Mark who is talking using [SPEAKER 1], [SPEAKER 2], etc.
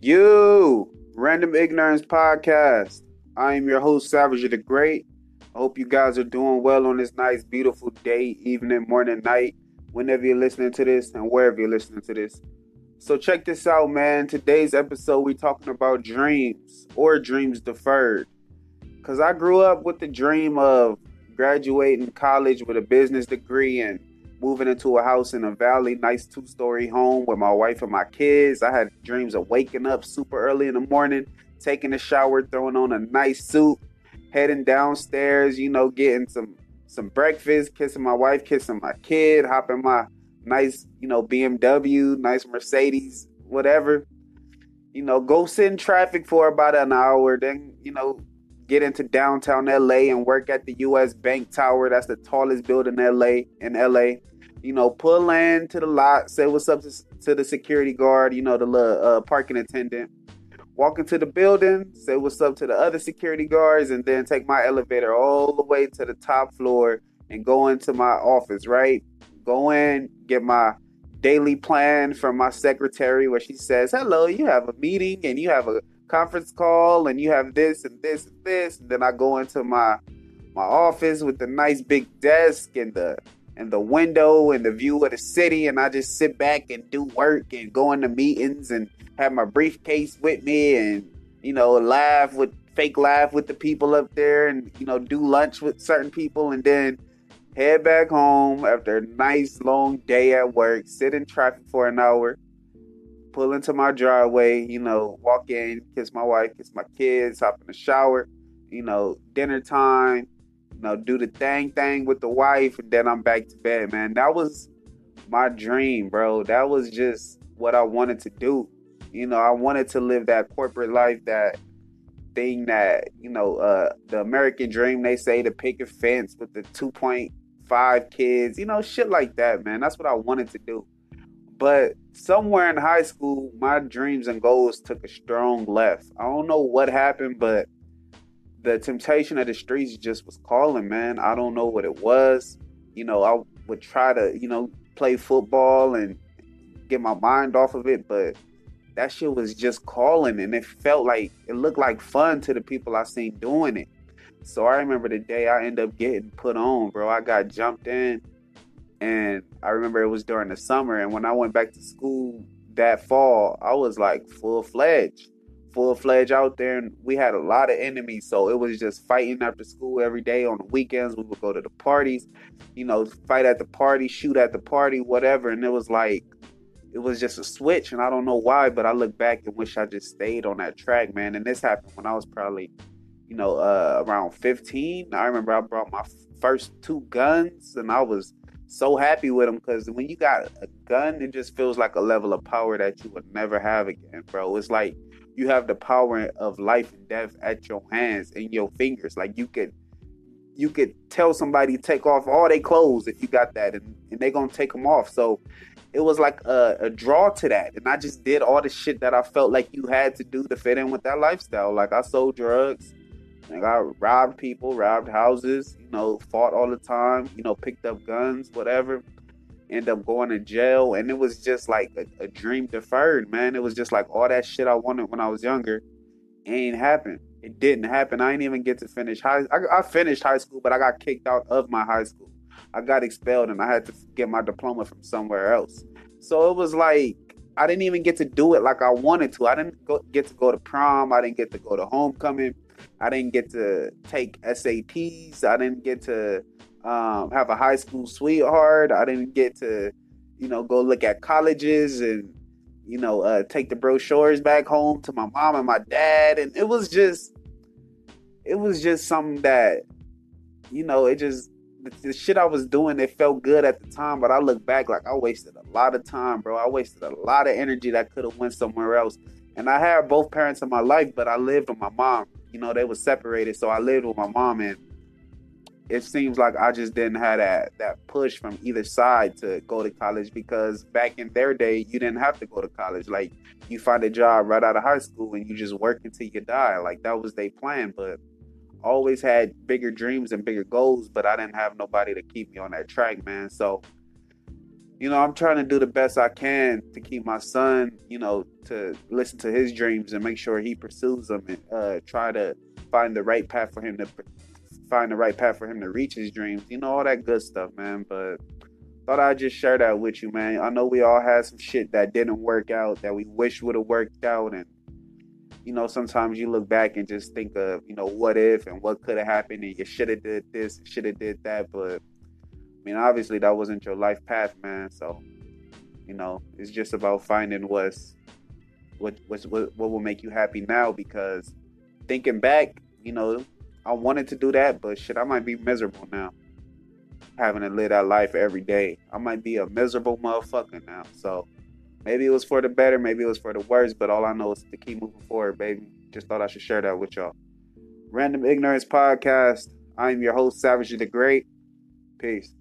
[SPEAKER 1] You, Random Ignorance Podcast. I am your host, Savage of the Great. I hope you guys are doing well on this nice, beautiful day, evening, morning, night, whenever you're listening to this and wherever you're listening to this. So check this out, man. Today's episode, we talking about dreams or dreams deferred. Cause I grew up with the dream of graduating college with a business degree and moving into a house in a valley, nice two story home with my wife and my kids. I had dreams of waking up super early in the morning, taking a shower, throwing on a nice suit, heading downstairs, you know, getting some some breakfast, kissing my wife, kissing my kid, hopping my nice, you know, BMW, nice Mercedes, whatever. You know, go sit in traffic for about an hour, then, you know, get into downtown LA and work at the US Bank Tower. That's the tallest building in LA in LA. You know, pull in to the lot, say what's up to, to the security guard, you know, the little uh, parking attendant. Walk into the building, say what's up to the other security guards, and then take my elevator all the way to the top floor and go into my office, right? Go in, get my daily plan from my secretary where she says, Hello, you have a meeting and you have a conference call and you have this and this and this. And then I go into my my office with the nice big desk and the and the window and the view of the city and I just sit back and do work and go into meetings and have my briefcase with me and you know laugh with fake laugh with the people up there and you know do lunch with certain people and then head back home after a nice long day at work, sit in traffic for an hour, pull into my driveway, you know, walk in, kiss my wife, kiss my kids, hop in the shower, you know, dinner time, you know, do the thing thing with the wife, and then I'm back to bed, man. That was my dream, bro. That was just what I wanted to do. You know, I wanted to live that corporate life, that thing that, you know, uh the American dream, they say the picket fence with the 2.5 kids, you know, shit like that, man. That's what I wanted to do. But somewhere in high school, my dreams and goals took a strong left. I don't know what happened, but the temptation of the streets just was calling, man. I don't know what it was. You know, I would try to, you know, play football and get my mind off of it, but that shit was just calling and it felt like it looked like fun to the people I seen doing it. So I remember the day I ended up getting put on, bro. I got jumped in and I remember it was during the summer. And when I went back to school that fall, I was like full fledged, full fledged out there. And we had a lot of enemies. So it was just fighting after school every day. On the weekends, we would go to the parties, you know, fight at the party, shoot at the party, whatever. And it was like, it was just a switch. And I don't know why, but I look back and wish I just stayed on that track, man. And this happened when I was probably, you know, uh, around 15. I remember I brought my first two guns and I was so happy with them because when you got a gun, it just feels like a level of power that you would never have again, bro. It's like you have the power of life and death at your hands and your fingers. Like you could you could tell somebody to take off all their clothes if you got that and, and they're gonna take them off. So it was like a, a draw to that. And I just did all the shit that I felt like you had to do to fit in with that lifestyle. Like I sold drugs. Like I robbed people, robbed houses, you know, fought all the time, you know, picked up guns, whatever. End up going to jail, and it was just like a, a dream deferred, man. It was just like all that shit I wanted when I was younger ain't happened. It didn't happen. I didn't even get to finish high. I, I finished high school, but I got kicked out of my high school. I got expelled, and I had to get my diploma from somewhere else. So it was like I didn't even get to do it like I wanted to. I didn't go, get to go to prom. I didn't get to go to homecoming. I didn't get to take SATs. I didn't get to um, have a high school sweetheart. I didn't get to, you know, go look at colleges and, you know, uh, take the brochures back home to my mom and my dad. And it was just, it was just something that, you know, it just, the, the shit I was doing, it felt good at the time. But I look back like I wasted a lot of time, bro. I wasted a lot of energy that could have went somewhere else. And I had both parents in my life, but I lived with my mom you know, they were separated. So I lived with my mom and it seems like I just didn't have that that push from either side to go to college because back in their day you didn't have to go to college. Like you find a job right out of high school and you just work until you die. Like that was their plan. But always had bigger dreams and bigger goals, but I didn't have nobody to keep me on that track, man. So you know, I'm trying to do the best I can to keep my son, you know, to listen to his dreams and make sure he pursues them and uh, try to find the right path for him to find the right path for him to reach his dreams. You know, all that good stuff, man. But thought I'd just share that with you, man. I know we all had some shit that didn't work out that we wish would have worked out and you know, sometimes you look back and just think of, you know, what if and what could have happened and you should have did this, should have did that, but I mean, obviously that wasn't your life path, man. So, you know, it's just about finding what's what what what will make you happy now. Because thinking back, you know, I wanted to do that, but shit, I might be miserable now. Having to live that life every day, I might be a miserable motherfucker now. So maybe it was for the better, maybe it was for the worse. But all I know is to keep moving forward, baby. Just thought I should share that with y'all. Random Ignorance Podcast. I am your host, Savage the Great. Peace.